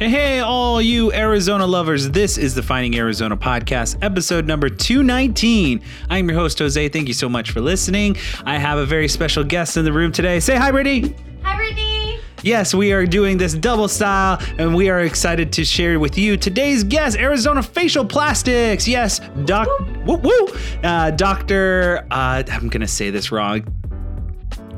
Hey, all you Arizona lovers. This is the Finding Arizona podcast, episode number 219. I'm your host, Jose. Thank you so much for listening. I have a very special guest in the room today. Say hi, Brittany. Hi, Brittany. Yes, we are doing this double style, and we are excited to share with you today's guest, Arizona Facial Plastics. Yes, Doc. Woo woo. Uh, Doctor. Uh, I'm gonna say this wrong.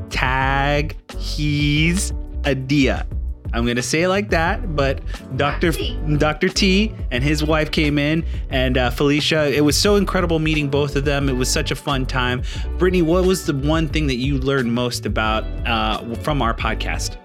Tag. He's Adia. I'm gonna say it like that, but Dr. T. Dr. T and his wife came in, and uh, Felicia. It was so incredible meeting both of them. It was such a fun time. Brittany, what was the one thing that you learned most about uh, from our podcast?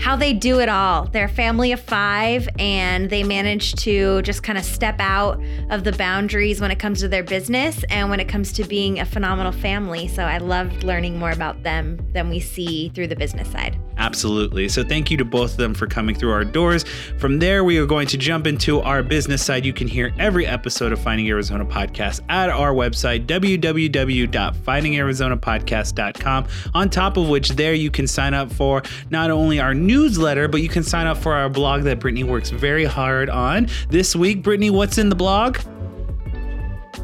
How they do it all. They're a family of five and they manage to just kind of step out of the boundaries when it comes to their business and when it comes to being a phenomenal family. So I loved learning more about them than we see through the business side. Absolutely. So thank you to both of them for coming through our doors. From there, we are going to jump into our business side. You can hear every episode of Finding Arizona Podcast at our website, www.findingarizonapodcast.com. On top of which, there you can sign up for not only our newsletter, but you can sign up for our blog that Brittany works very hard on. This week, Brittany, what's in the blog?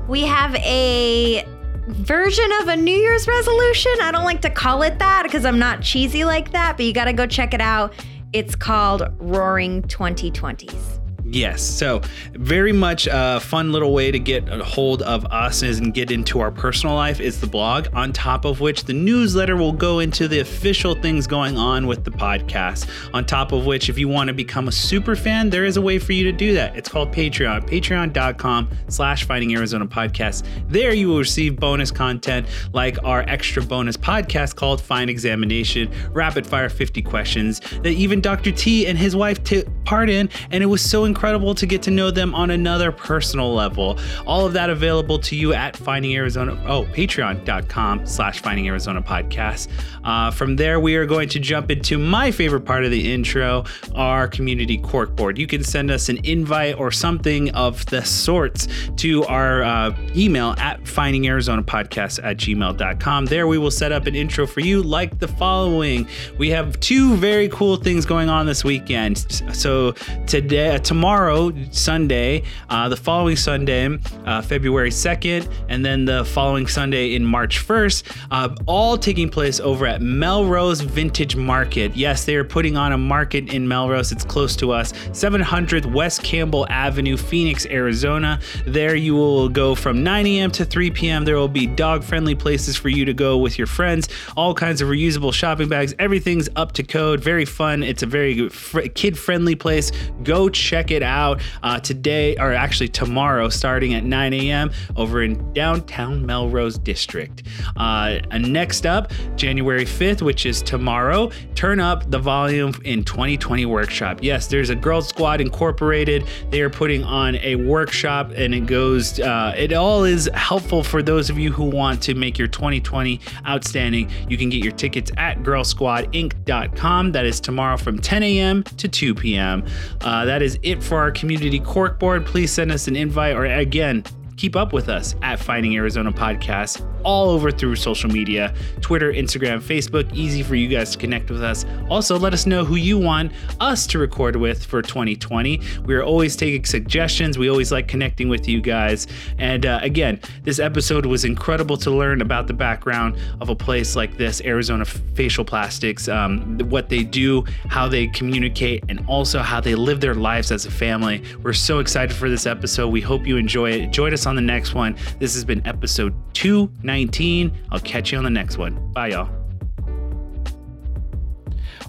We have a version of a New Year's resolution. I don't like to call it that because I'm not cheesy like that, but you got to go check it out. It's called Roaring 2020s. Yes. So, very much a fun little way to get a hold of us and get into our personal life is the blog, on top of which the newsletter will go into the official things going on with the podcast. On top of which, if you want to become a super fan, there is a way for you to do that. It's called Patreon, patreon.com slash finding Arizona podcast. There you will receive bonus content like our extra bonus podcast called Fine Examination, Rapid Fire 50 Questions that even Dr. T and his wife took part in. And it was so incredible to get to know them on another personal level. All of that available to you at Finding Arizona, oh, patreon.com slash Finding Arizona podcast. Uh, from there, we are going to jump into my favorite part of the intro, our community corkboard. You can send us an invite or something of the sorts to our uh, email at Finding Arizona findingarizonapodcast at gmail.com. There we will set up an intro for you like the following. We have two very cool things going on this weekend. So today, uh, tomorrow, Sunday, uh, the following Sunday, uh, February 2nd, and then the following Sunday in March 1st, uh, all taking place over at Melrose Vintage Market. Yes, they are putting on a market in Melrose. It's close to us, 700 West Campbell Avenue, Phoenix, Arizona. There you will go from 9 a.m. to 3 p.m. There will be dog friendly places for you to go with your friends, all kinds of reusable shopping bags. Everything's up to code, very fun. It's a very fr- kid friendly place. Go check it out uh, today, or actually tomorrow, starting at 9 a.m. over in downtown Melrose District. Uh, next up, January 5th, which is tomorrow, turn up the volume in 2020 workshop. Yes, there's a Girl Squad Incorporated. They are putting on a workshop, and it goes. Uh, it all is helpful for those of you who want to make your 2020 outstanding. You can get your tickets at girlsquadinc.com. That is tomorrow from 10 a.m. to 2 p.m. Uh, that is it for our community corkboard. Please send us an invite, or again, keep up with us at Finding Arizona Podcast all over through social media Twitter, Instagram, Facebook. Easy for you guys to connect with us. Also, let us know who you want us to record with for 2020. We are always taking suggestions. We always like connecting with you guys. And uh, again, this episode was incredible to learn about the background of a place like this, Arizona Facial Plastics, um, what they do, how they communicate, and also how they live their lives as a family. We're so excited for this episode. We hope you enjoy it. Join us on the next one. This has been episode 219. I'll catch you on the next one. Bye, y'all.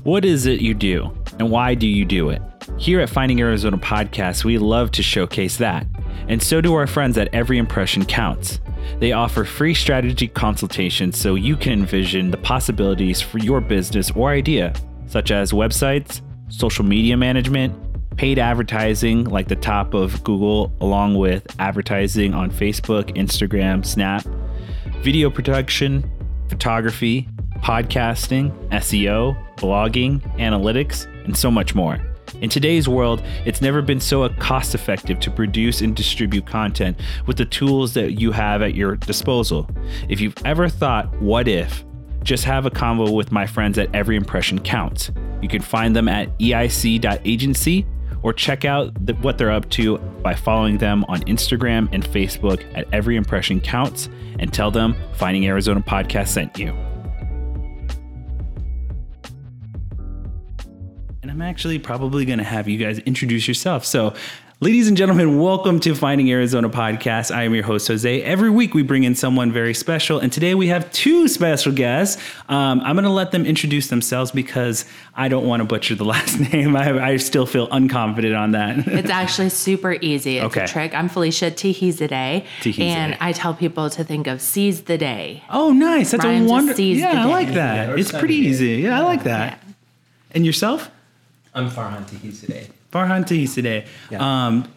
What is it you do, and why do you do it? Here at Finding Arizona Podcast, we love to showcase that, and so do our friends at Every Impression Counts. They offer free strategy consultations so you can envision the possibilities for your business or idea, such as websites, social media management, paid advertising like the top of Google, along with advertising on Facebook, Instagram, Snap, video production, photography, podcasting, SEO, blogging, analytics, and so much more. In today's world, it's never been so cost effective to produce and distribute content with the tools that you have at your disposal. If you've ever thought, what if? Just have a convo with my friends at Every Impression Counts. You can find them at eic.agency or check out the, what they're up to by following them on Instagram and Facebook at Every Impression Counts and tell them Finding Arizona Podcast sent you. And I'm actually probably going to have you guys introduce yourself. So, ladies and gentlemen, welcome to Finding Arizona podcast. I am your host, Jose. Every week we bring in someone very special, and today we have two special guests. Um, I'm going to let them introduce themselves because I don't want to butcher the last name. I, I still feel unconfident on that. It's actually super easy. It's Okay. a trick. I'm Felicia Taghizadeh, Taghizadeh. and I tell people to think of seize the day. oh, nice. That's Rhymes a with wonder. seize Yeah, the I like that. Yeah, it's pretty easy. Yeah, I like that. And yourself? I'm Farhan Taghizadeh. Farhan Tahis today. Yeah. Um,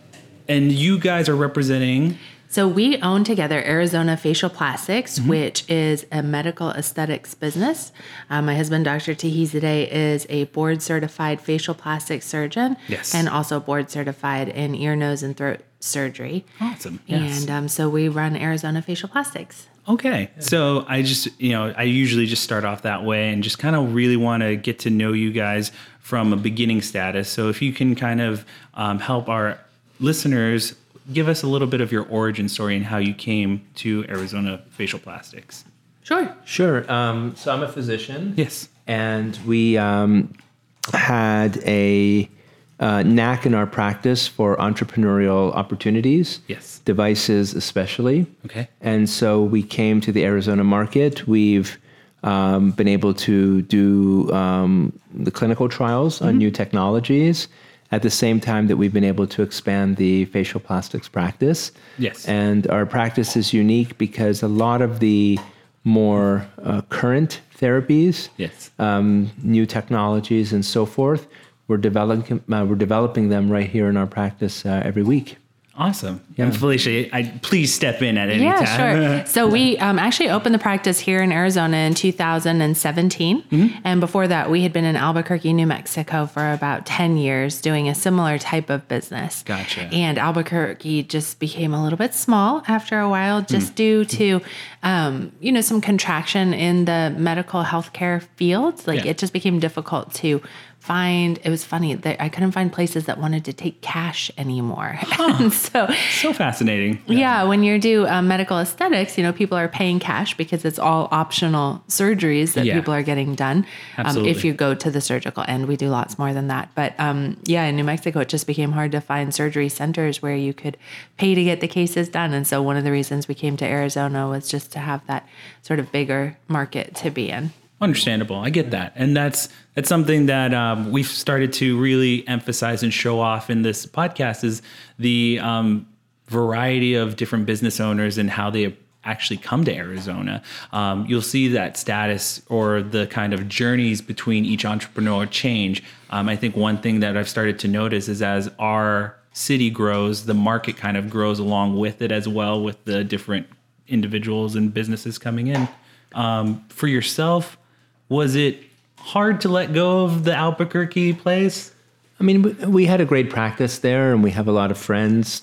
and you guys are representing. So we own together Arizona Facial Plastics, Mm-hmm. which is a medical aesthetics business. Uh, my husband, Dr. Taghizadeh, is a board certified facial plastic surgeon, Yes. and also board certified in ear, nose, and throat surgery. Awesome. Yes. And um, so we run Arizona Facial Plastics. Okay. So I just, you know, I usually just start off that way and just kind of really want to get to know you guys from a beginning status. So if you can kind of um, help our listeners give us a little bit of your origin story and how you came to Arizona Facial Plastics. Sure. Sure. Um, so I'm a physician. Yes. And we um, had a uh, knack in our practice for entrepreneurial opportunities. Yes. Devices, especially. Okay. And so we came to the Arizona market. We've um, been able to do um, the clinical trials on new technologies at the same time that we've been able to expand the facial plastics practice. Yes. And our practice is unique because a lot of the more uh, current therapies, Yes. um, new technologies, and so forth, we're developing, uh, we're developing them right here in our practice uh, every week. Awesome. And Felicia, I, please step in at any Yeah, time. sure. So we um, actually opened the practice here in Arizona in 2017, Mm-hmm. and before that, we had been in Albuquerque, New Mexico, for about 10 years doing a similar type of business. Gotcha. And Albuquerque just became a little bit small after a while, Mm. just due to, um, you know, some contraction in the medical healthcare field. Like Yeah. it just became difficult to find. It was funny that I couldn't find places that wanted to take cash anymore, and so. So fascinating. Yeah, when you do um, medical aesthetics, you know, people are paying cash because it's all optional surgeries that Yeah. people are getting done. Um, Absolutely. if you go to the surgical end, we do lots more than that. But um, yeah, in New Mexico, it just became hard to find surgery centers where you could pay to get the cases done. And so one of the reasons we came to Arizona was just to have that sort of bigger market to be in. Understandable. I get that, and that's that's something that um, we've started to really emphasize and show off in this podcast is the um, variety of different business owners and how they actually come to Arizona. Um, you'll see that status or the kind of journeys between each entrepreneur change. Um, I think one thing that I've started to notice is as our city grows, the market kind of grows along with it as well, with the different individuals and businesses coming in. Um, for yourself, was it hard to let go of the Albuquerque place? I mean, we- had a great practice there, and we have a lot of friends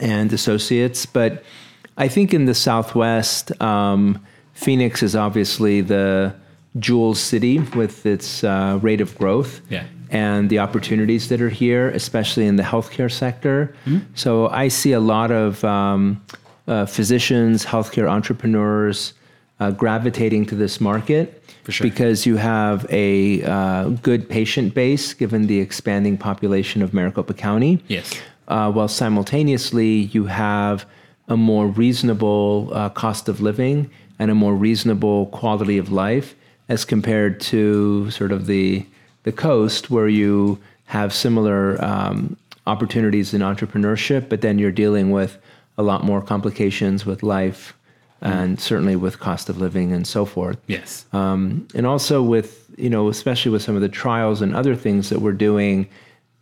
and associates. But I think in the Southwest, um, Phoenix is obviously the jewel city with its uh, rate of growth Yeah. and the opportunities that are here, especially in the healthcare sector. Mm-hmm. So I see a lot of um, uh, physicians, healthcare entrepreneurs uh, gravitating to this market sure. because you have a uh, good patient base given the expanding population of Maricopa County. Yes. Uh, while simultaneously you have a more reasonable uh, cost of living and a more reasonable quality of life as compared to sort of the the coast where you have similar um, opportunities in entrepreneurship, but then you're dealing with a lot more complications with life and certainly with cost of living and so forth. Yes. um, and also with you know especially with some of the trials and other things that we're doing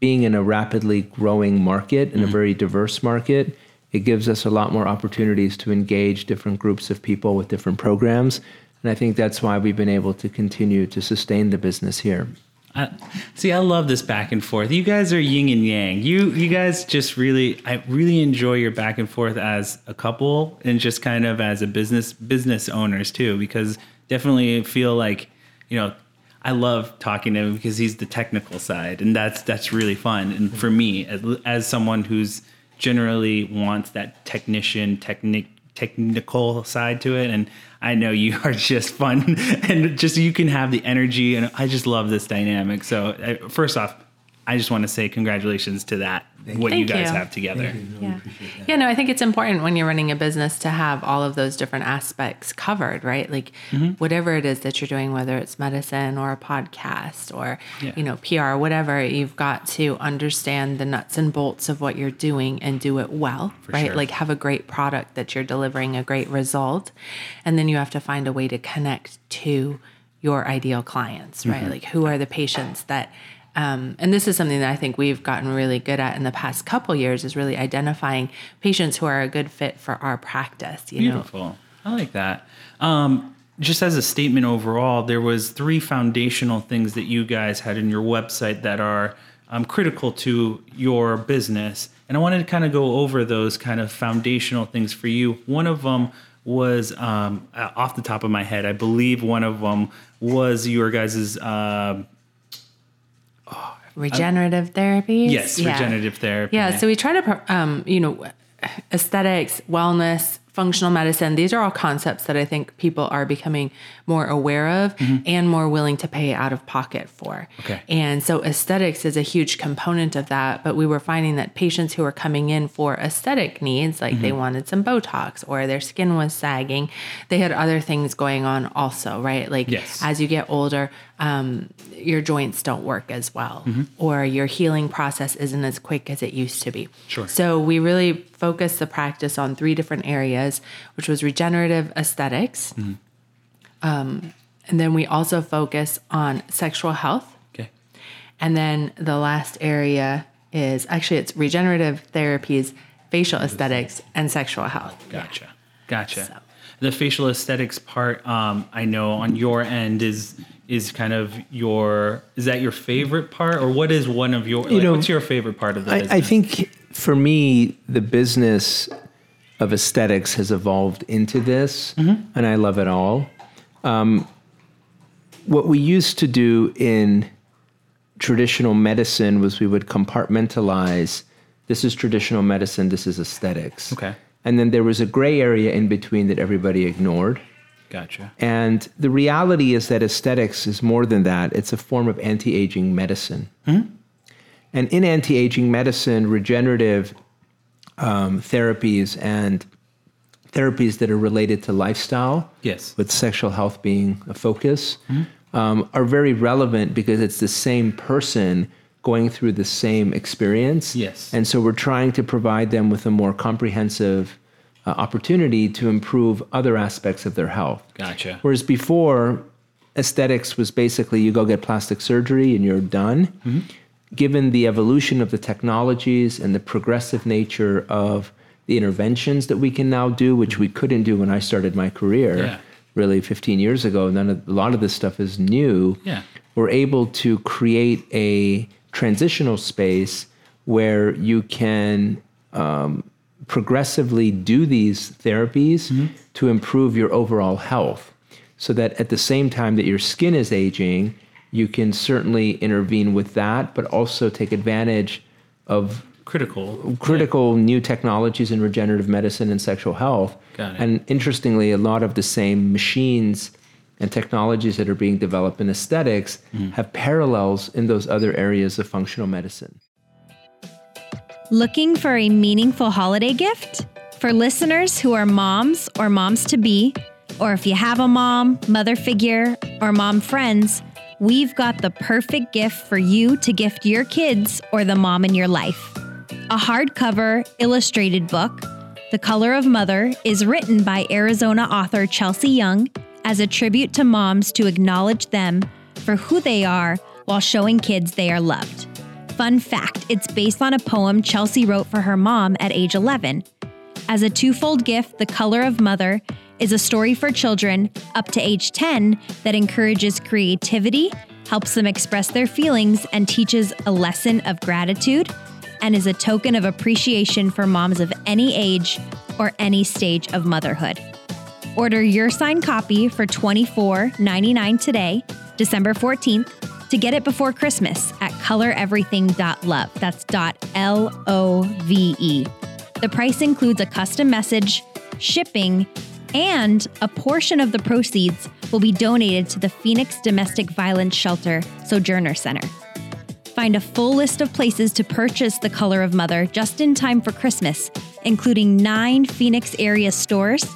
being in a rapidly growing market in a very diverse market it gives us a lot more opportunities to engage different groups of people with different programs. And i think that's why we've been able to continue to sustain the business here See, I love this back and forth. You guys are yin and yang. You you guys just really, I really enjoy your back and forth as a couple and just kind of as a business business owners too, because definitely feel like you know. I love talking to him because he's the technical side, and that's that's really fun. And for me, as, as someone who's generally wants that technician technique technical side to it and i know you are just fun and just you can have the energy and i just love this dynamic. So uh, first off i just want to say congratulations to that what you Thank guys you. have together Yeah. Yeah, no, I think it's important when you're running a business to have all of those different aspects covered, right? Like mm-hmm. whatever it is that you're doing, whether it's medicine or a podcast or, Yeah. you know, PR, whatever, you've got to understand the nuts and bolts of what you're doing and do it well, right? sure. Like have a great product that you're delivering a great result. And then you have to find a way to connect to your ideal clients, right? Mm-hmm. Like who are the patients that um, and this is something that I think we've gotten really good at in the past couple years is really identifying patients who are a good fit for our practice. You know, Beautiful. I like that. Um, just as a statement overall, there was three foundational things that you guys had in your website that are um, critical to your business, and I wanted to kind of go over those kind of foundational things for you. One of them was um, uh, off the top of my head, I believe one of them was your guys's. Uh, regenerative therapies. yes, Yeah. regenerative therapy. Yeah, so we try to, um, you know, aesthetics, wellness, functional medicine. These are all concepts that I think people are becoming more aware of and more willing to pay out of pocket for. Okay. And so aesthetics is a huge component of that. But we were finding that patients who were coming in for aesthetic needs, like they wanted some Botox or their skin was sagging, they had other things going on also, right? Like Yes. as you get older, um, your joints don't work as well, or your healing process isn't as quick as it used to be. Sure. So we really focused the practice on three different areas, which was regenerative aesthetics. Um, and then we also focus on sexual health. Okay. And then the last area is actually it's regenerative therapies, facial aesthetics, and sexual health. Gotcha. Gotcha. So- The facial aesthetics part, um, I know on your end is is kind of your is that your favorite part or what is one of your like, know, what's your favorite part of the I, business? I think for me, the business of aesthetics has evolved into this, and I love it all. Um, what we used to do in traditional medicine was we would compartmentalize this is traditional medicine, this is aesthetics. Okay. And then there was a gray area in between that everybody ignored. Gotcha. And the reality is that aesthetics is more than that. It's a form of anti aging medicine. And in anti aging medicine, regenerative um, therapies and therapies that are related to lifestyle, Yes. with sexual health being a focus, um, are very relevant because it's the same person going through the same experience. Yes. And so we're trying to provide them with a more comprehensive uh, opportunity to improve other aspects of their health. Gotcha. Whereas before, aesthetics was basically you go get plastic surgery and you're done. Given the evolution of the technologies and the progressive nature of the interventions that we can now do, which we couldn't do when I started my career, Yeah. really 15 years ago, none of, a lot of this stuff is new. Yeah. We're able to create a transitional space where you can um, progressively do these therapies to improve your overall health so that at the same time that your skin is aging, you can certainly intervene with that, but also take advantage of Critical. critical new technologies in regenerative medicine and sexual health. And interestingly, a lot of the same machines and technologies that are being developed in aesthetics Mm-hmm. have parallels in those other areas of functional medicine. Looking for a meaningful holiday gift? For listeners who are moms or moms to be, or if you have a mom, mother figure, or mom friends, we've got the perfect gift for you to gift your kids or the mom in your life. A hardcover, illustrated book, The Color of Mother, is written by Arizona author Chelsea Young as a tribute to moms to acknowledge them for who they are while showing kids they are loved. Fun fact it's based on a poem Chelsea wrote for her mom at age 11. As a twofold gift, The Color of Mother is a story for children up to age 10 that encourages creativity, helps them express their feelings, and teaches a lesson of gratitude, and is a token of appreciation for moms of any age or any stage of motherhood. Order your signed copy for $24.99 today December 14th, to get it before Christmas at coloreverything.love. That's dot L O V E. The price includes a custom message, shipping, and a portion of the proceeds will be donated to the Phoenix Domestic Violence Shelter Sojourner Center. Find a full list of places to purchase The Color of Mother just in time for Christmas, including nine Phoenix area stores,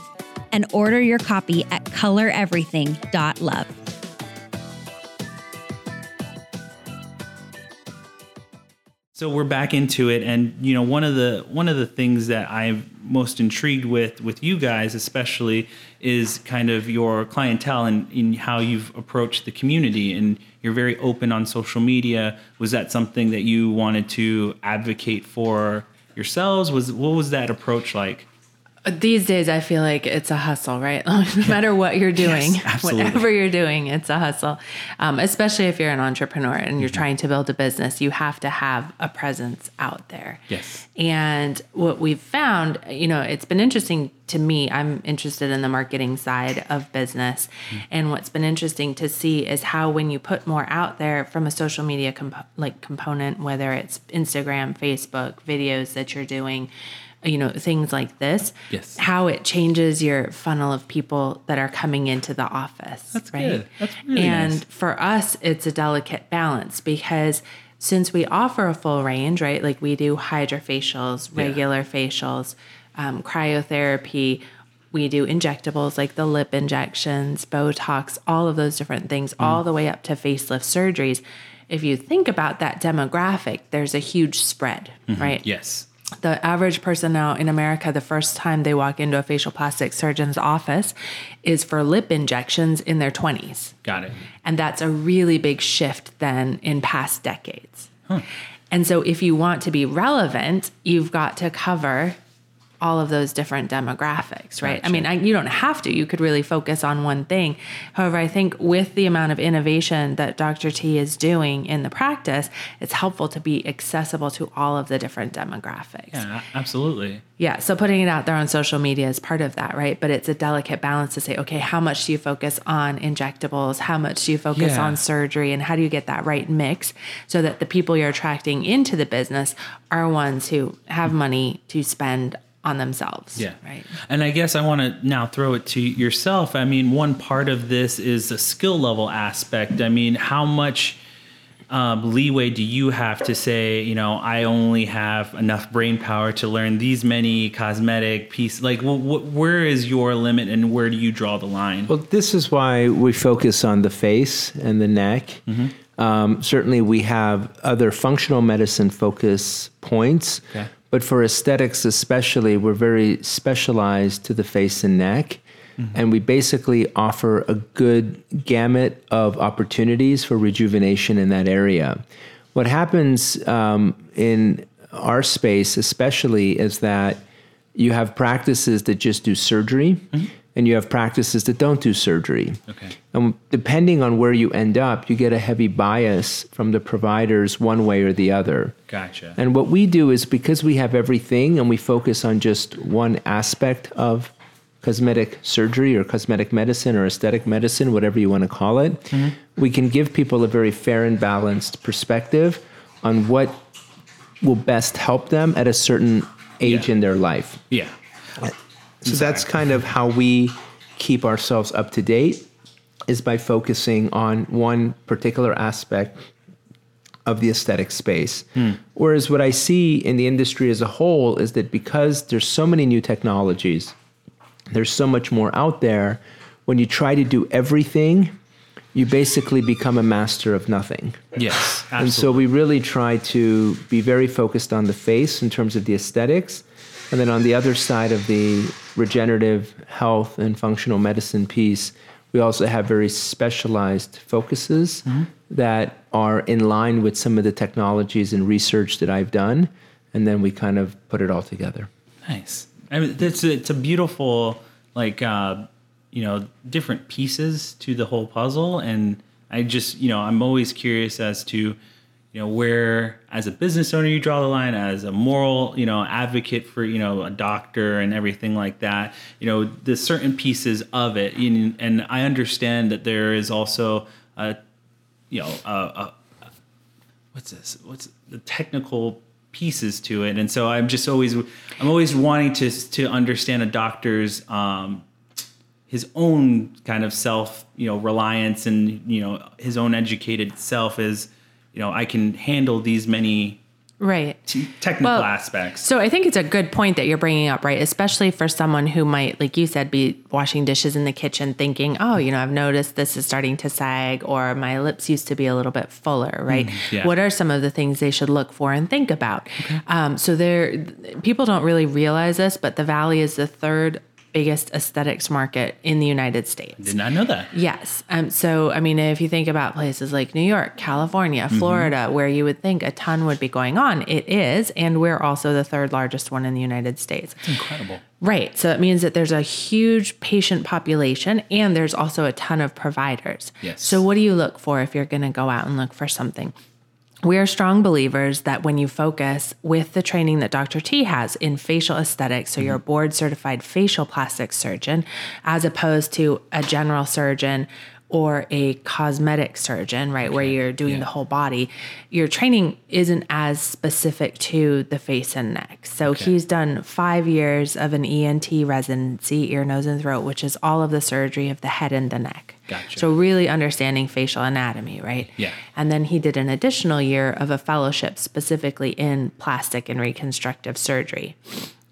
and order your copy at coloreverything.love. So we're back into it, and you know one of the one of the things that I'm most intrigued with with you guys, especially, is kind of your clientele and in how you've approached the community, and you're very open on social media. Was that something that you wanted to advocate for yourselves? Was what was that approach like? These days, I feel like it's a hustle, right? no matter what you're doing, Yes, whatever you're doing, it's a hustle. Um, especially if you're an entrepreneur and you're Mm-hmm. trying to build a business, you have to have a presence out there. Yes. And what we've found, you know, it's been interesting to me. I'm interested in the marketing side of business. Mm. And what's been interesting to see is how when you put more out there from a social media comp- like component, whether it's Instagram, Facebook, videos that you're doing, you know, things like this, Yes. how it changes your funnel of people that are coming into the office. That's right? good. That's really and nice. for us, it's a delicate balance because since we offer a full range, right? Like we do hydrofacials, Yeah. regular facials, um, cryotherapy. We do injectables like the lip injections, Botox, all of those different things, Mm. all the way up to facelift surgeries. If you think about that demographic, there's a huge spread, Mm-hmm. right? Yes. The average person now in America, the first time they walk into a facial plastic surgeon's office is for lip injections in their 20s. Got it. And that's a really big shift than in past decades. And so, if you want to be relevant, you've got to cover all of those different demographics, right? I mean, I, you don't have to. You could really focus on one thing. However, I think with the amount of innovation that Dr. T is doing in the practice, it's helpful to be accessible to all of the different demographics. Yeah, absolutely. Yeah, so putting it out there on social media is part of that, right? But it's a delicate balance to say, okay, how much do you focus on injectables? How much do you focus Yeah. on surgery? And how do you get that right mix so that the people you're attracting into the business are ones who have money to spend on themselves? Yeah. Right. And I guess I want to now throw it to yourself. I mean, one part of this is the skill level aspect. I mean, how much um, leeway do you have to say, you know, I only have enough brain power to learn these many cosmetic pieces? Like, wh- wh- where is your limit and where do you draw the line? Well, this is why we focus on the face and the neck. Um, certainly, we have other functional medicine focus points, Okay. But for aesthetics, especially, we're very specialized to the face and neck. And we basically offer a good gamut of opportunities for rejuvenation in that area. What happens um, in our space, especially, is that you have practices that just do surgery and you have practices that don't do surgery. Okay. And depending on where you end up, you get a heavy bias from the providers one way or the other. Gotcha. And what we do is because we have everything and we focus on just one aspect of cosmetic surgery or cosmetic medicine or aesthetic medicine, whatever you want to call it, mm-hmm. we can give people a very fair and balanced perspective on what will best help them at a certain age Yeah. in their life. yeah. So that's kind of how we keep ourselves up to date is by focusing on one particular aspect of the aesthetic space. Hmm. Whereas what I see in the industry as a whole is that because there's so many new technologies, there's so much more out there, when you try to do everything, you basically become a master of nothing. Yes. Absolutely. And so we really try to be very focused on the face in terms of the aesthetics. And then on the other side of the regenerative health and functional medicine piece, we also have very specialized focuses that are in line with some of the technologies and research that I've done. And then we kind of put it all together. Nice. I mean, it's a, it's a beautiful, like, uh, you know, different pieces to the whole puzzle. And I just, you know, I'm always curious as to, you know, where as a business owner you draw the line, as a moral, you know, advocate for, you know, a doctor and everything like that. You know, the certain pieces of it, and, and I understand that there is also a you know, uh, uh, what's this? What's the technical pieces to it? And so I'm just always, I'm always wanting to to understand a doctor's um, his own kind of self, you know, reliance and you know his own educated self is, you know, I can handle these many Right. t- technical Well, aspects. So I think it's a good point that you're bringing up, right? Especially for someone who might, like you said, be washing dishes in the kitchen thinking, oh, you know, I've noticed this is starting to sag or my lips used to be a little bit fuller, right? yeah. What are some of the things they should look for and think about? Um, so there, people don't really realize this, but the Valley is the third biggest aesthetics market in the United States. Did not know that. Yes. Um, so, I mean, if you think about places like New York, California, Florida, where you would think a ton would be going on, it is. And we're also the third largest one in the United States. It's incredible. Right. So it means that there's a huge patient population and there's also a ton of providers. Yes. So, what do you look for if you're going to go out and look for something? We are strong believers that when you focus with the training that Dr. T has in facial aesthetics, so you're a board certified facial plastic surgeon, as opposed to a general surgeon or a cosmetic surgeon, right, where you're doing yeah. the whole body, your training isn't as specific to the face and neck. So he's done five years of an ENT residency, ear, nose, and throat, which is all of the surgery of the head and the neck. Gotcha. So really understanding facial anatomy, right? Yeah. And then he did an additional year of a fellowship specifically in plastic and reconstructive surgery.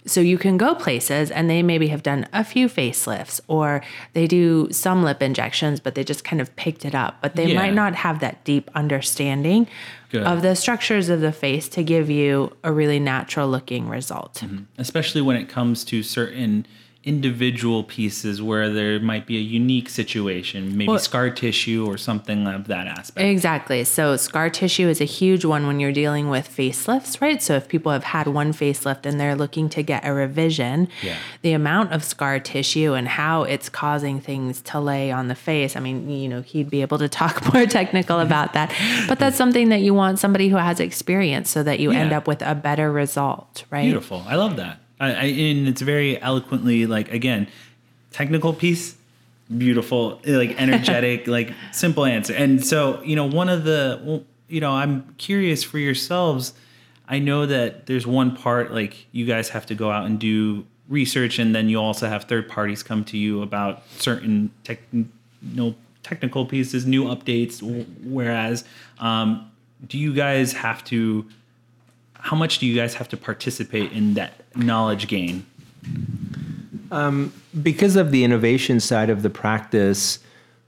So you can go places and they maybe have done a few facelifts or they do some lip injections, but they just kind of picked it up. But they Yeah. might not have that deep understanding Good. of the structures of the face to give you a really natural looking result. Mm-hmm. especially when it comes to certain individual pieces where there might be a unique situation, maybe Well- scar tissue or something of that aspect. Exactly. So scar tissue is a huge one when you're dealing with facelifts, right? So if people have had one facelift and they're looking to get a revision, Yeah. the amount of scar tissue and how it's causing things to lay on the face. I mean, you know, he'd be able to talk more technical about that. But that's something that you want somebody who has experience so that you end up with a better result, right? Beautiful. I love that. I, I, and it's very eloquently, like, again, technical piece, beautiful, like energetic, like simple answer. And so, you know, one of the, you know, I'm curious for yourselves. I know that there's one part, like, you guys have to go out and do research, and then you also have third parties come to you about certain tech, you know, technical pieces, new updates. Whereas, um, do you guys have to? how much do you guys have to participate in that knowledge gain? Um, because of the innovation side of the practice,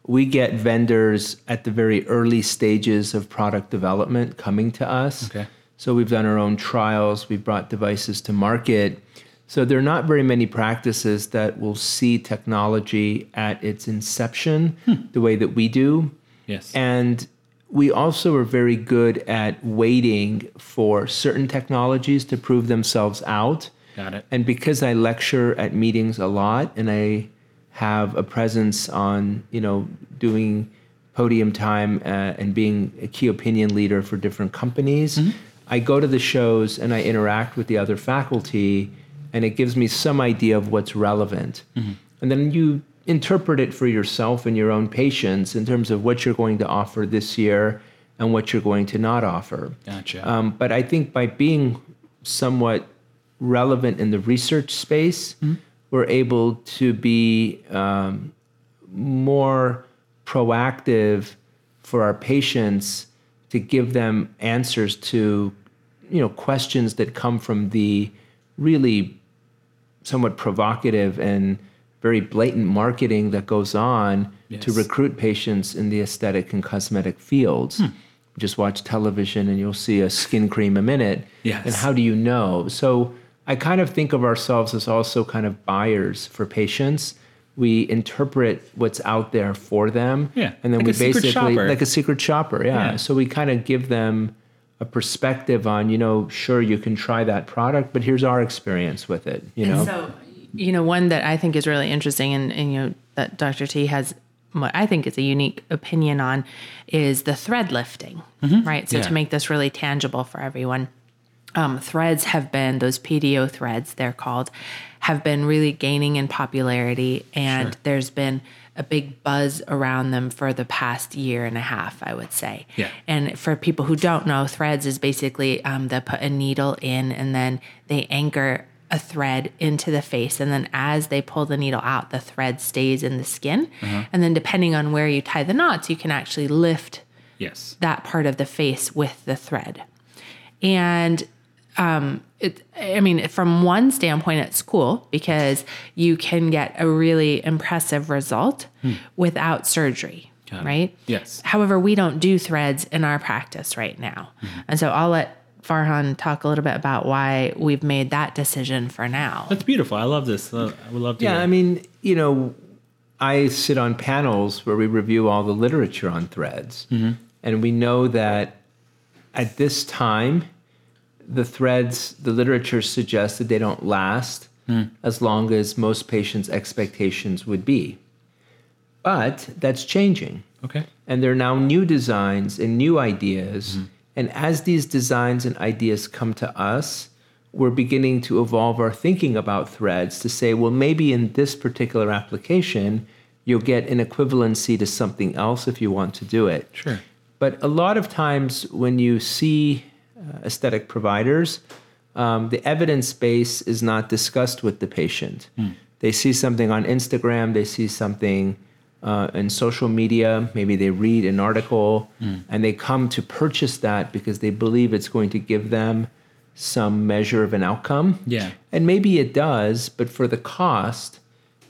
we get vendors at the very early stages of product development coming to us. Okay. So we've done our own trials, we've brought devices to market. So there are not very many practices that will see technology at its inception hmm. the way that we do. Yes. And we also are very good at waiting for certain technologies to prove themselves out. Got it. And because I lecture at meetings a lot and I have a presence on, you know, doing podium time uh, and being a key opinion leader for different companies, I go to the shows and I interact with the other faculty and it gives me some idea of what's relevant. And then you interpret it for yourself and your own patients in terms of what you're going to offer this year and what you're going to not offer. Gotcha. Um, but I think by being somewhat relevant in the research space, we're able to be um, more proactive for our patients to give them answers to you know questions that come from the really somewhat provocative and very blatant marketing that goes on to recruit patients in the aesthetic and cosmetic fields. Just watch television and you'll see a skin cream a minute. Yes. And how do you know? So I kind of think of ourselves as also kind of buyers for patients. We interpret what's out there for them. Yeah, And then like we a basically like a secret shopper, yeah. Yeah. So we kind of give them a perspective on, you know, sure you can try that product, but here's our experience with it, you know. So, you know, one that I think is really interesting and, and you know, that Dr. T has what I think is a unique opinion on is the thread lifting, mm-hmm. right? So Yeah. to make this really tangible for everyone, um, threads have been those PDO threads, they're called, have been really gaining in popularity, and there's been a big buzz around them for the past year and a half, I would say. Yeah. And for people who don't know, threads is basically um, they put a needle in and then they anchor a thread into the face. And then as they pull the needle out, the thread stays in the skin. And then depending on where you tie the knots, you can actually lift Yes. that part of the face with the thread. And um, it, I mean, from one standpoint, it's cool because you can get a really impressive result without surgery, Hmm. Got it. right? Yes. However, we don't do threads in our practice right now. Mm-hmm. And so I'll let Farhan talk a little bit about why we've made that decision for now. That's beautiful. I love this. I would love to. Yeah, hear. I mean, you know, I sit on panels where we review all the literature on threads. And we know that at this time, the threads, the literature suggests that they don't last hmm. as long as most patients' expectations would be. But that's changing. Okay. And there are now new designs and new ideas. Mm-hmm. And as these designs and ideas come to us, we're beginning to evolve our thinking about threads to say, well, maybe in this particular application, you'll get an equivalency to something else if you want to do it. Sure. But a lot of times when you see aesthetic providers, um, the evidence base is not discussed with the patient. They see something on Instagram, they see something uh, in social media, maybe they read an article, and they come to purchase that because they believe it's going to give them some measure of an outcome. Yeah. And maybe it does, but for the cost,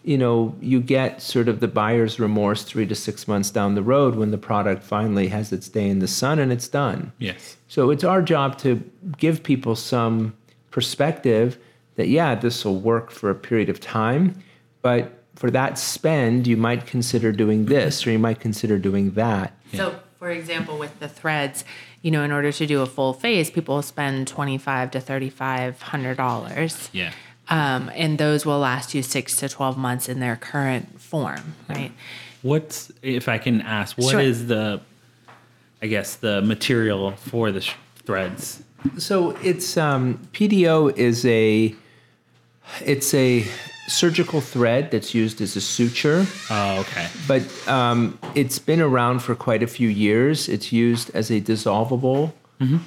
you know, you get sort of the buyer's remorse three to six months down the road when the product finally has its day in the sun and it's done. Yes. So it's our job to give people some perspective that, yeah, this will work for a period of time, but for that spend, you might consider doing this or you might consider doing that. So, for example, with the threads, you know, in order to do a full face, people spend twenty-five to thirty-five hundred dollars. Yeah. Um, and those will last you six to twelve months in their current form, right? What's if I can ask? What is Sure. the, I guess the material for the sh- threads? So it's um, PDO is a it's a surgical thread that's used as a suture. Oh, okay. but um, it's been around for quite a few years. It's used as a dissolvable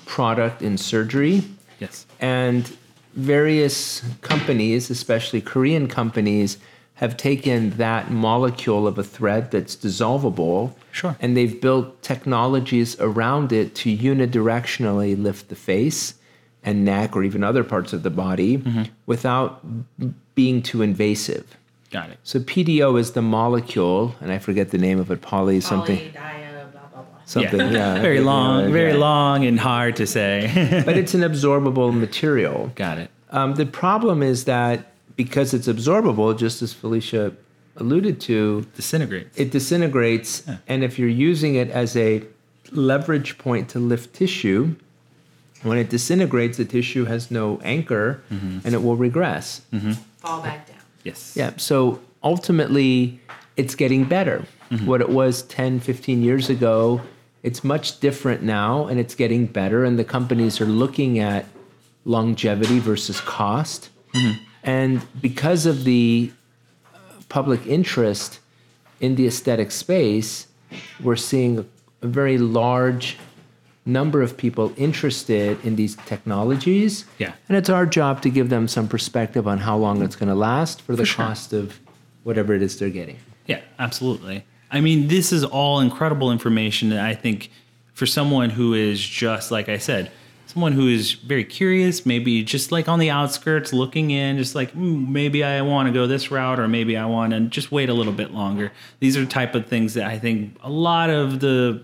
product in surgery, Yes. and various companies, especially Korean companies, have taken that molecule of a thread that's dissolvable, Sure. and they've built technologies around it to unidirectionally lift the face and neck or even other parts of the body mm-hmm. without being too invasive. Got it. So PDO is the molecule, and I forget the name of it. Poly something. Something. Yeah. very long, Yeah, very yeah. long and hard to say. But it's an absorbable material. Got it. Um, the problem is that because it's absorbable, just as Felicia alluded to, Disintegrates. it disintegrates. And if you're using it as a leverage point to lift tissue, when it disintegrates, the tissue has no anchor mm-hmm. and it will regress. Mm-hmm. Fall back down. yes. Yeah. So ultimately, it's getting better. Mm-hmm. What it was 10, 15 years ago, it's much different now and it's getting better. And the companies are looking at longevity versus cost. And because of the uh, public interest in the aesthetic space, we're seeing a, very large number of people interested in these technologies. Yeah. And it's our job to give them some perspective on how long it's going to last for the sure. cost of whatever it is they're getting. Yeah, absolutely. I mean, this is all incredible information that I think for someone who is just like I said, someone who is very curious, maybe just like on the outskirts looking in, just like "Hmm, maybe I want to go this route or maybe I want to just wait a little bit longer. These are type of things that I think a lot of the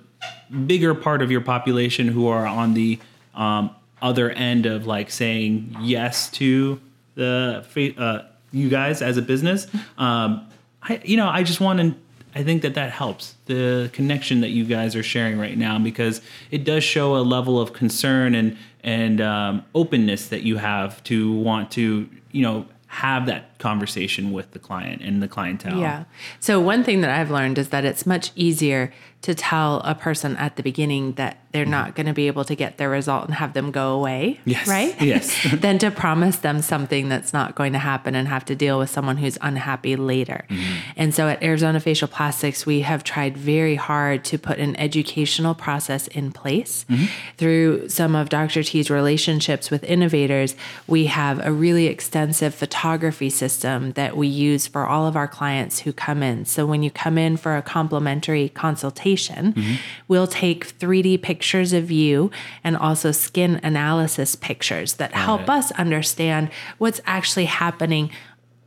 bigger part of your population who are on the um, other end of like saying yes to the uh, you guys as a business. Um, I you know I just want to. I think that that helps the connection that you guys are sharing right now because it does show a level of concern and and um, openness that you have to want to you know have that conversation with the client and the clientele. Yeah. So one thing that I've learned is that it's much easier to tell a person at the beginning that they're mm-hmm. not going to be able to get their result and have them go away, Yes. right? Yes. than to promise them something that's not going to happen and have to deal with someone who's unhappy later. Mm-hmm. And so at Arizona Facial Plastics, we have tried very hard to put an educational process in place. Mm-hmm. Through some of Dr. T's relationships with innovators, we have a really extensive photography system that we use for all of our clients who come in. So when you come in for a complimentary consultation, we'll take 3D pictures of you and also skin analysis pictures that help it. us understand what's actually happening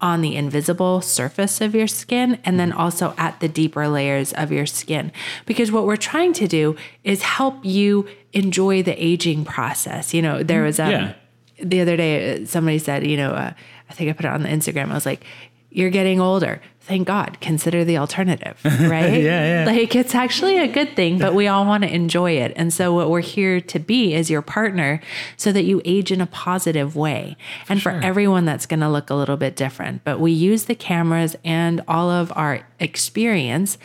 on the invisible surface of your skin and then also at the deeper layers of your skin. Because what we're trying to do is help you enjoy the aging process. You know, there was um, Yeah. The other day somebody said, you know, uh, I think I put it on the Instagram. I was like, you're getting older. Thank God. Consider the alternative, right? Yeah, yeah. Like it's actually a good thing, but we all want to enjoy it. And so what we're here to be is your partner so that you age in a positive way. And for everyone that's going to look a little bit different, but we use the cameras and all of our experience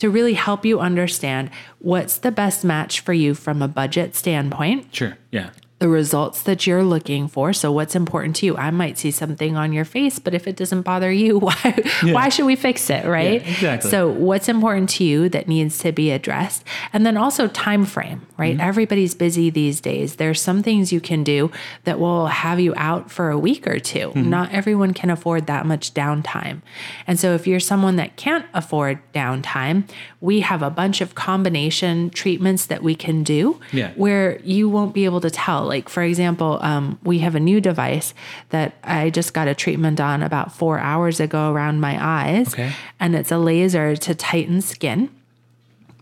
to really help you understand what's the best match for you from a budget standpoint Sure. Yeah. The results that you're looking for. So what's important to you? I might see something on your face, but if it doesn't bother you, why why should we fix it, right? Yeah, exactly. So what's important to you that needs to be addressed? And then also time frame, right? Mm-hmm. Everybody's busy these days. There's some things you can do that will have you out for a week or 2 Mm-hmm. Not everyone can afford that much downtime. And so if you're someone that can't afford downtime, we have a bunch of combination treatments that we can do Yeah. where you won't be able to tell. Like, for example, um, we have a new device that I just got a treatment on about four hours ago around my eyes. Okay. And it's a laser to tighten skin,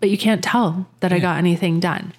but you can't tell that I got anything done.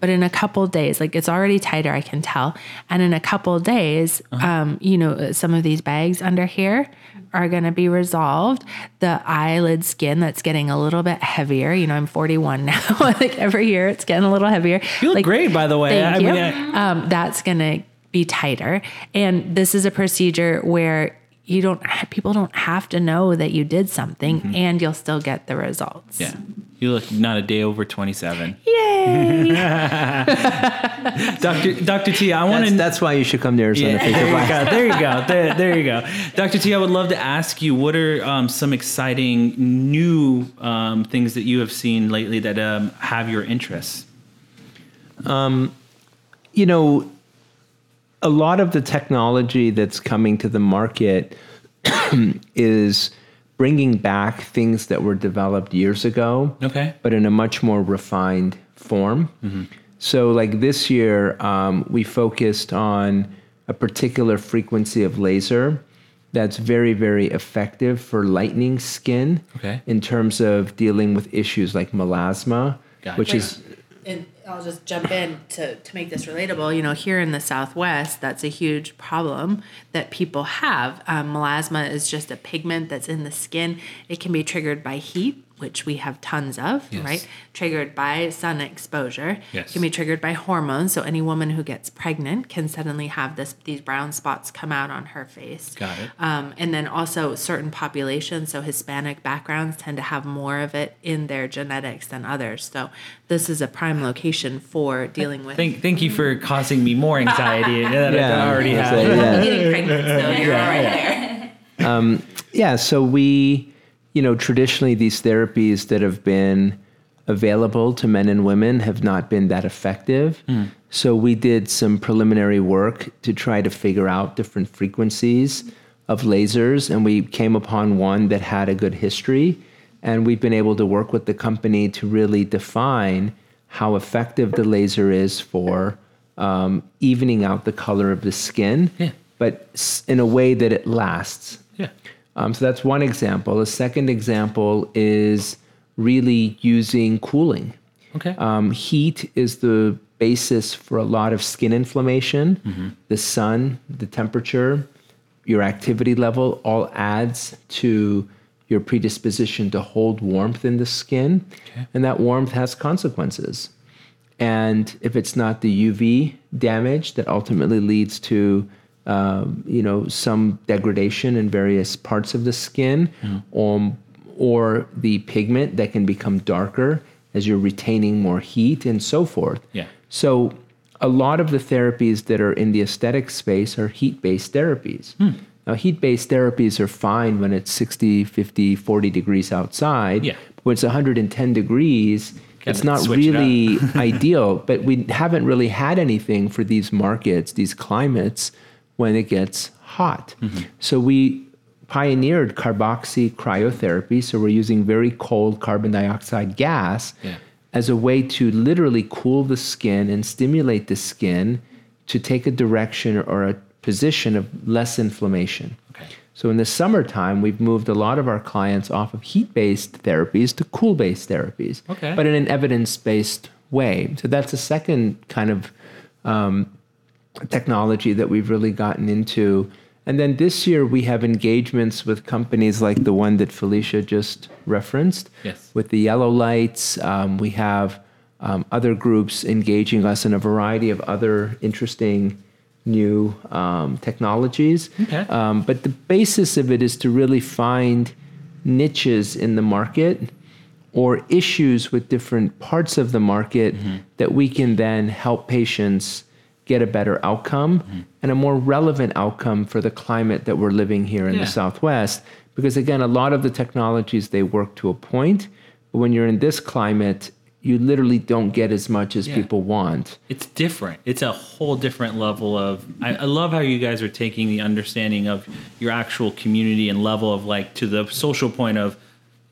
But in a couple days, like it's already tighter, I can tell. And in a couple days, um, you know, some of these bags under here are going to be resolved. The eyelid skin that's getting a little bit heavier. You know, I'm 41 now. like every year, it's getting a little heavier. You look like, great, by the way. Thank I you. mean, I- um, that's going to be tighter. And this is a procedure where you don't, people don't have to know that you did something and you'll still get the results. Mm-hmm. Yeah. You look not a day over 27. Yay. Dr. Dr. T, I want to. that's why you should come to Arizona Yeah, there you go. There you go. There, there you go. Dr. T, I would love to ask you what are um, some exciting new um, things that you have seen lately that um, have your interest? you know, a lot of the technology that's coming to the market is bringing back things that were developed years ago, Okay. but in a much more refined form. So, like this year, um, we focused on a particular frequency of laser that's very, very effective for lightening skin Okay. in terms of dealing with issues like melasma, Gotcha. which is I'll just jump in to, to make this relatable. You know, here in the Southwest, that's a huge problem that people have. Um, melasma is just a pigment that's in the skin. It can be triggered by heat, which we have tons of, Yes. right? Triggered by sun exposure. Yes. Can be triggered by hormones. So any woman who gets pregnant can suddenly have this these brown spots come out on her face. Got it. Um, and then also certain populations, so Hispanic backgrounds tend to have more of it in their genetics than others. So this is a prime location for dealing with Thank, thank you for causing me more anxiety than Yeah, I already have. say, yeah. getting pregnant. So you're right there. Yeah, so we, you know, traditionally these therapies that have been available to men and women have not been that effective. So we did some preliminary work to try to figure out different frequencies of lasers, and we came upon one that had a good history. And we've been able to work with the company to really define how effective the laser is for um, evening out the color of the skin, Yeah. but in a way that it lasts. Yeah. Um, so that's one example. A second example is really using cooling. Okay. Um, heat is the basis for a lot of skin inflammation. The sun, the temperature, your activity level all adds to your predisposition to hold warmth in the skin. And that warmth has consequences. And if it's not the UV damage that ultimately leads to, um, you know, some degradation in various parts of the skin, um, or the pigment that can become darker as you're retaining more heat and so forth. Yeah. So a lot of the therapies that are in the aesthetic space are heat-based therapies. Hmm. Now heat-based therapies are fine when it's 60, 50, 40 degrees outside. Yeah. When it's 110 degrees, it's not switch it really ideal, but we haven't really had anything for these markets, these climates when it gets hot. Mm-hmm. So we pioneered carboxy cryotherapy. So we're using very cold carbon dioxide gas Yeah. as a way to literally cool the skin and stimulate the skin to take a direction or a position of less inflammation. Okay. So in the summertime, we've moved a lot of our clients off of heat-based therapies to cool-based therapies, Okay. but in an evidence-based way. So that's a second kind of um, technology that we've really gotten into. And then this year we have engagements with companies like the one that Felicia just referenced. Yes. With the yellow lights, um, we have um, other groups engaging us in a variety of other interesting new um, technologies. Okay. Um, but the basis of it is to really find niches in the market or issues with different parts of the market that we can then help patients get a better outcome mm-hmm. and a more relevant outcome for the climate that we're living here in Yeah. the Southwest. Because again, a lot of the technologies they work to a point, but when you're in this climate, you literally don't get as much as Yeah. people want. It's different. It's a whole different level of. I, I love how you guys are taking the understanding of your actual community and level of like to the social point of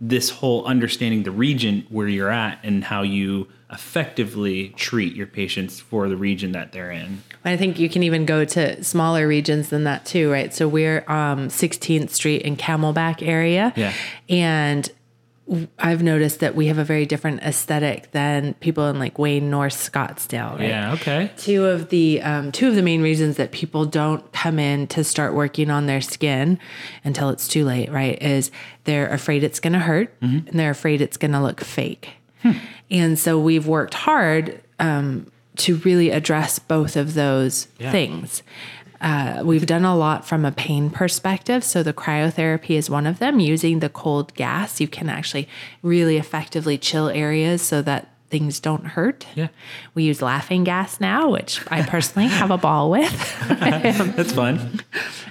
this whole understanding the region where you're at and how you effectively treat your patients for the region that they're in. I think you can even go to smaller regions than that too, right? So we're um, 16th Street in Camelback area, Yeah. and I've noticed that we have a very different aesthetic than people in like Wayne, North Scottsdale, right? Yeah. Okay. Two of the um, two of the main reasons that people don't come in to start working on their skin until it's too late, right? Is they're afraid it's going to hurt and they're afraid it's going to look fake. And so we've worked hard um, to really address both of those Yeah. things. Uh, we've done a lot from a pain perspective. So, the cryotherapy is one of them. Using the cold gas, you can actually really effectively chill areas so that things don't hurt. Yeah. We use laughing gas now, which I personally have a ball with. That's fun.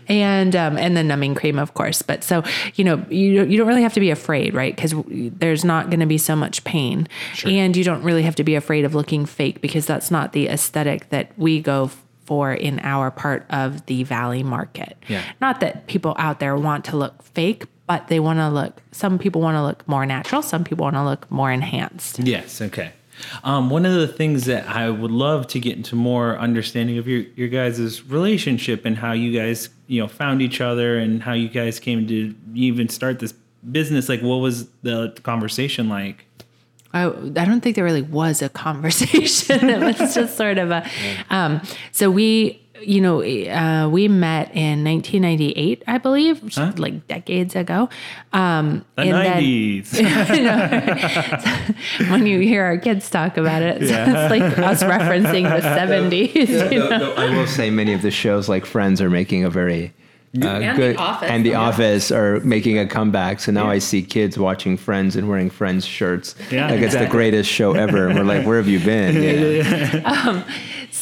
and um, and the numbing cream, of course. But so you know, you you don't really have to be afraid, right? Because there's not going to be so much pain, and you don't really have to be afraid of looking fake because that's not the aesthetic that we go for in our part of the valley market. Yeah. Not that people out there want to look fake, but they want to look. Some people want to look more natural. Some people want to look more enhanced. Yes. Okay. Um, one of the things that I would love to get into more understanding of your your guys' relationship and how you guys you know found each other and how you guys came to even start this business. Like, what was the conversation like? I, I don't think there really was a conversation. it was just sort of a. Um, so we, you know, uh, we met in 1998, I believe, which is like decades ago. Um, The and then- nineties. when you hear our kids talk about it, it's, it's like us referencing the 70s. you know? I will say many of the shows like Friends are making a very uh, And The good Office. and The Yeah. Office are making a comeback. So now I see kids watching Friends and wearing Friends shirts. Yeah, like it's the greatest show ever. And we're like, where have you been? Yeah.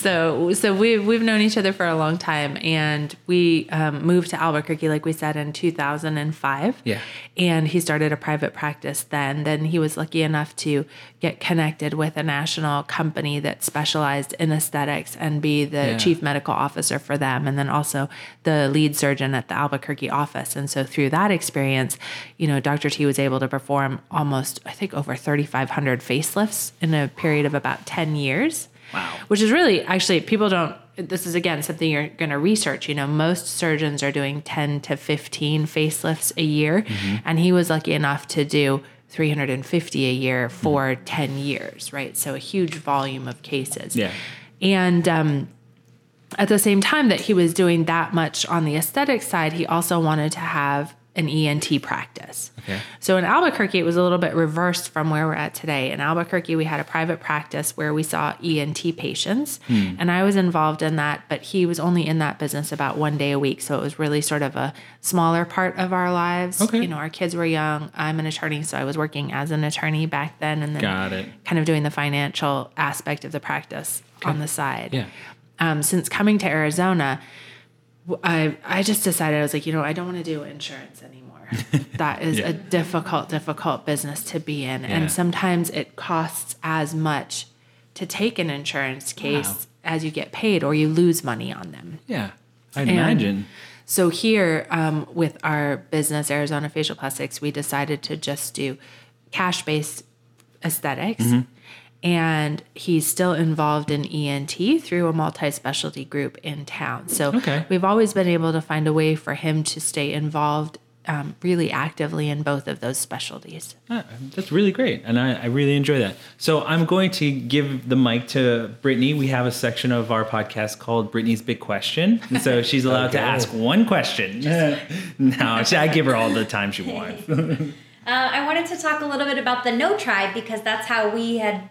So, so we've we've known each other for a long time, and we um, moved to Albuquerque, like we said, in 2005. Yeah. And he started a private practice then. Then he was lucky enough to get connected with a national company that specialized in aesthetics and be the Yeah. chief medical officer for them, and then also the lead surgeon at the Albuquerque office. And so through that experience, you know, Dr. T was able to perform almost, I think, over 3,500 facelifts in a period of about 10 years. Wow. Which is really actually people don't this is again something you're going to research, you know, most surgeons are doing 10 to 15 facelifts a year Mm-hmm. and he was lucky enough to do 350 a year for 10 years, right? So a huge volume of cases. Yeah. And um at the same time that he was doing that much on the aesthetic side, he also wanted to have an ENT practice. Okay. So in Albuquerque, it was a little bit reversed from where we're at today. In Albuquerque, we had a private practice where we saw ENT patients, and I was involved in that, but he was only in that business about one day a week. So it was really sort of a smaller part of our lives. Okay. You know, our kids were young. I'm an attorney, so I was working as an attorney back then, and then Got it. kind of doing the financial aspect of the practice on the side Yeah. um, since coming to Arizona, I I just decided I was like, you know, I don't want to do insurance anymore. that is Yeah. a difficult, difficult business to be in, Yeah. and sometimes it costs as much to take an insurance case Wow. as you get paid, or you lose money on them. Yeah. And imagine. So here, um, with our business, Arizona Facial Plastics, we decided to just do cash-based esthetics Mm-hmm. And he's still involved in ENT through a multi-specialty group in town. So Okay. we've always been able to find a way for him to stay involved um, really actively in both of those specialties. Ah, that's really great, and I, I really enjoy that. So I'm going to give the mic to Brittany. We have a section of our podcast called Brittany's Big Question, and so she's allowed to ask one question. no, I give her all the time she wants. Uh, I wanted to talk a little bit about the KNOW Tribe because that's how we had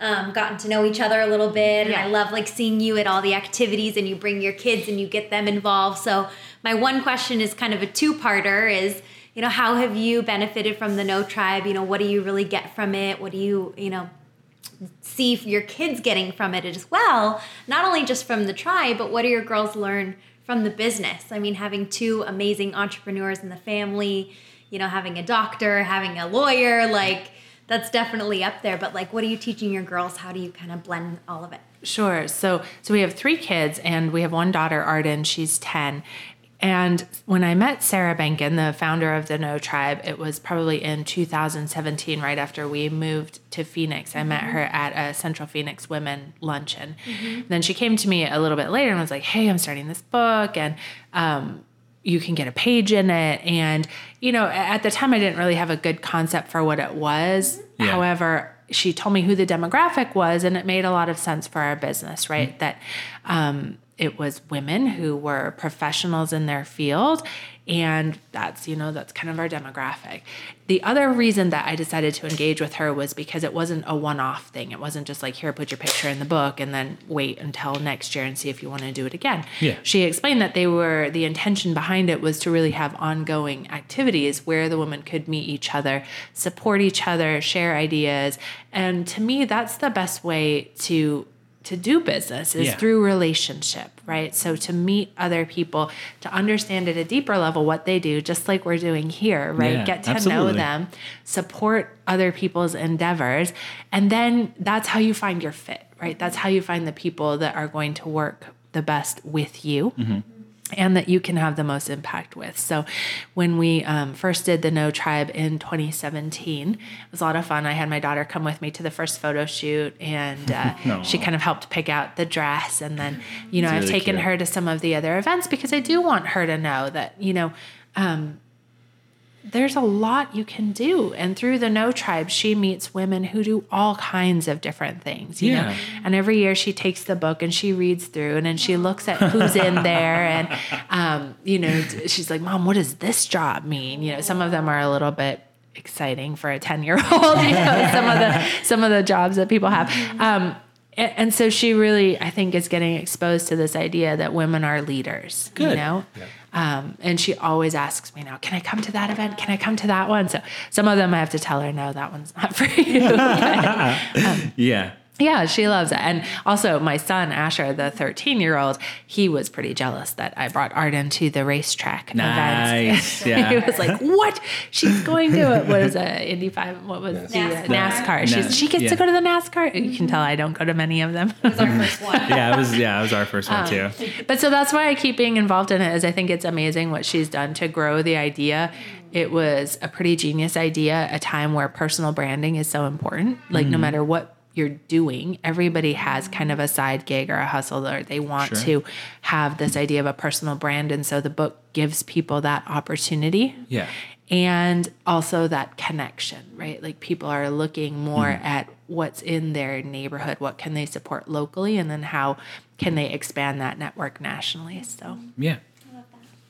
um, gotten to know each other a little bit. And I love like seeing you at all the activities and you bring your kids and you get them involved. So my one question is kind of a two-parter: is you know how have you benefited from the KNOW Tribe? You know what do you really get from it? What do you you know see your kids getting from it as well? Not only just from the tribe, but what do your girls learn from the business? I mean, having two amazing entrepreneurs in the family, you know, having a doctor, having a lawyer, like that's definitely up there. But like, what are you teaching your girls? How do you kind of blend all of it? Sure. So so we have three kids and we have one daughter, Arden, she's 10. And when I met Sarah Benken, the founder of the KNOW Tribe, it was probably in 2017, right after we moved to Phoenix. I met her at a Central Phoenix Women luncheon. Then she came to me a little bit later and was like, "Hey, I'm starting this book, and um, you can get a page in it." And you know, at the time, I didn't really have a good concept for what it was. Yeah. However, she told me who the demographic was, and it made a lot of sense for our business, right? That um, it was women who were professionals in their field, and that's you know that's kind of our demographic. The other reason that I decided to engage with her was because it wasn't a one-off thing. It wasn't just like here, put your picture in the book, and then wait until next year and see if you want to do it again. Yeah. She explained that they were the intention behind it was to really have ongoing activities where the women could meet each other, support each other, share ideas, and to me that's the best way to to do business is Yeah. through relationship, right? So to meet other people, to understand at a deeper level what they do, just like we're doing here, right? Yeah, Get to know them, support other people's endeavors, and then that's how you find your fit, right? That's how you find the people that are going to work the best with you. Mm-hmm. And that you can have the most impact with. So, when we um, first did the KNOW Tribe in 2017, it was a lot of fun. I had my daughter come with me to the first photo shoot, and uh, she kind of helped pick out the dress. And then, you know, It's I've taken cute. her to some of the other events because I do want her to know that, you know, um, there's a lot you can do. And through the KNOW Tribe, she meets women who do all kinds of different things, you know. Yeah. And every year she takes the book and she reads through and then she looks at who's in there. And, um, you know, she's like, Mom, what does this job mean? You know, some of them are a little bit exciting for a 10 year old, you know, some of the, some of the jobs that people have. Um, and, so she really, I think, is getting exposed to this idea that women are leaders, you Good. know? Um, and she always asks me now, can I come to that event? Can I come to that one? So some of them I have to tell her, no, that one's not for you. But, Yeah. Yeah, she loves it. And also my son, Asher, the 13 year old, he was pretty jealous that I brought Arden to the racetrack Nice. event. he was like, what? She's going to it. What is it? Indy 5? What was the uh, NASCAR. NASCAR? She's, she gets yeah. to go to the NASCAR. You can tell I don't go to many of them. It was our first one. Yeah, it was yeah, it was our first one too. But so that's why I keep being involved in it is I think it's amazing what she's done to grow the idea. It was a pretty genius idea, a time where personal branding is so important. Like no matter what you're doing, everybody has kind of a side gig or a hustle or they want Sure. to have this idea of a personal brand. And so the book gives people that opportunity Yeah. and also that connection, right? Like people are looking more mm. at what's in their neighborhood, what can they support locally, and then how can they expand that network nationally. So Yeah.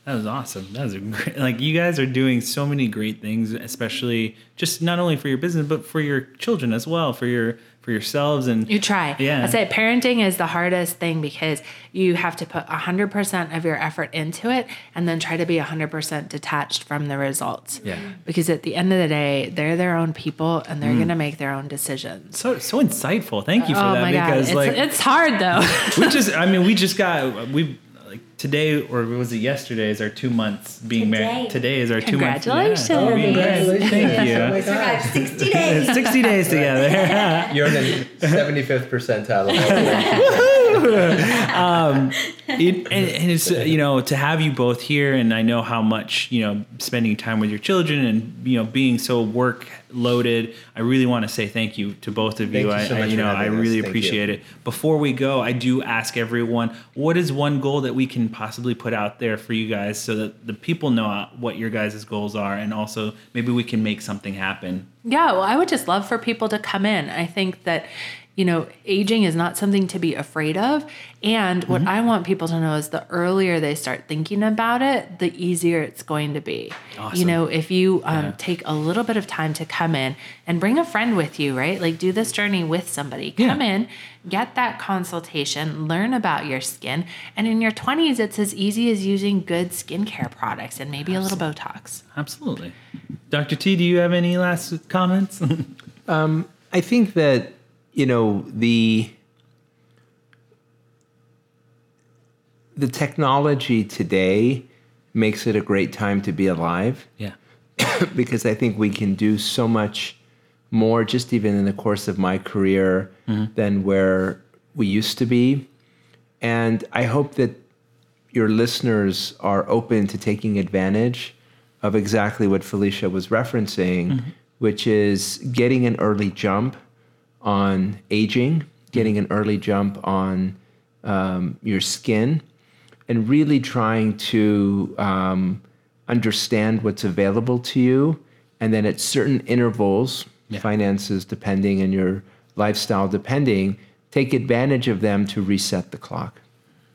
That was awesome. That was a great, like you guys are doing so many great things, especially just not only for your business but for your children as well, for your for yourselves and You try. Yeah. I say parenting is the hardest thing because you have to put 100% of your effort into it and then try to be 100% detached from the results. Yeah. Because at the end of the day, they're their own people and they're mm. going to make their own decisions. so so insightful. Thank you for oh that my God. because It's, like it's hard though. we just I mean we just got we like today or was it yesterday is our two months being married. Today is our two months. Congratulations. Yeah. Oh, Congratulations. Thank you. Survived 60 days. 60 days together. You're in the 75th percentile of um, it, and, and it's you know to have you both here and i know how much you know spending time with your children and you know being so work loaded i really want to say thank you to both of you, Thank you you I, so I- much you know i having us. really appreciate it before we go i do ask everyone what is one goal that we can possibly put out there for you guys so that the people know what your guys' goals are and also maybe we can make something happen Yeah, well, I would just love for people to come in. I think that, you know, aging is not something to be afraid of. And what I want people to know is the earlier they start thinking about it, the easier it's going to be. You know, if you um, Yeah. take a little bit of time to come in and bring a friend with you, right? Like do this journey with somebody. Yeah. Come in, get that consultation, learn about your skin. And in your 20s, it's as easy as using good skincare products and maybe a little Botox. absolutely dr t do you have any last comments I think that you know the the technology today makes it a great time to be alive. Yeah. Because I think we can do so much more just even in the course of my career mm-hmm. than where we used to be. And I hope that your listeners are open to taking advantage of exactly what Felicia was referencing, mm-hmm. which is getting an early jump on aging, getting an early jump on um, your skin, and really trying to um, understand what's available to you. And then at certain intervals, finances depending and your lifestyle depending, take advantage of them to reset the clock.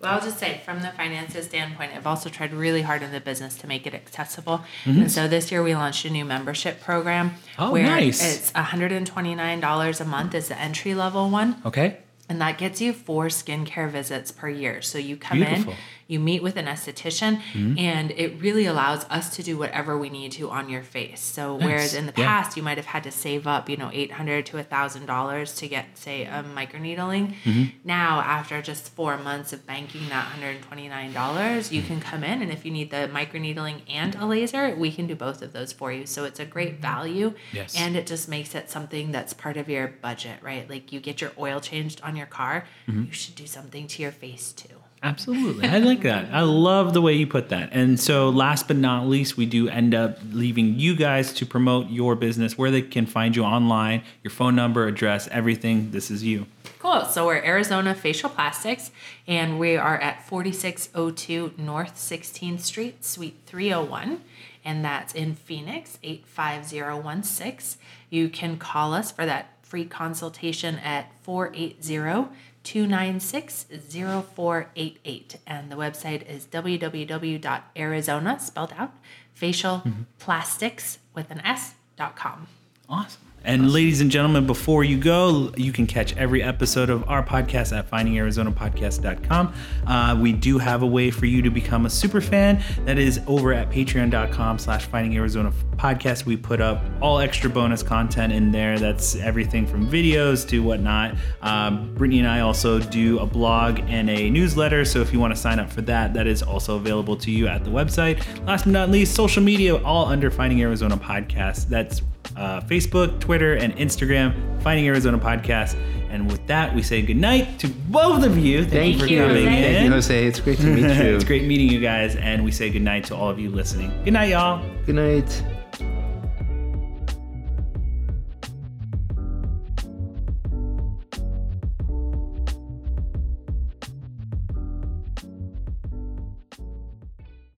Well, I'll just say from the finances standpoint, I've also tried really hard in the business to make it accessible. Mm-hmm. And so this year we launched a new membership program Oh, where nice. it's $129 a month is the entry level one. okay And that gets you four skincare visits per year. So you come Beautiful. in, you meet with an esthetician, Mm-hmm. and it really allows us to do whatever we need to on your face. So whereas in the Yeah. past you might have had to save up, you know, eight hundred to thousand dollars to get, say, a microneedling, Mm-hmm. now after just four months of banking that hundred and twenty nine dollars, you can come in, and if you need the microneedling and a laser, we can do both of those for you. So it's a great value, Yes. and it just makes it something that's part of your budget, right? Like you get your oil changed on your car, Mm-hmm. you should do something to your face too. Absolutely. I like that. I love the way you put that. And so, last but not least, we do end up leaving you guys to promote your business, where they can find you online, your phone number, address, everything. This is you. Cool. So we're Arizona Facial Plastics, and we are at 4602 North 16th Street, Suite 301, and that's in Phoenix, 85016. You can call us for that free consultation at 480 296 0488. And the website is www.arizona, spelled out, facialplastics mm-hmm. with an S dot com. Awesome. And ladies and gentlemen, before you go, you can catch every episode of our podcast at findingarizonapodcast.com. Uh, we do have a way for you to become a super fan. That is over at patreon.com slash finding Arizona podcast. We put up all extra bonus content in there. That's everything from videos to whatnot. Um, Brittany and I also do a blog and a newsletter. So if you want to sign up for that, that is also available to you at the website. Last but not least, social media, all under Finding Arizona Podcast. That's uh, Facebook, Twitter, and Instagram, Finding Arizona Podcast. And with that, we say goodnight to both of you. Thank, you for you, coming Jose. in. Thank you, Jose. It's great to meet you. it's great meeting you guys, and we say goodnight to all of you listening. Good night, y'all. Good night.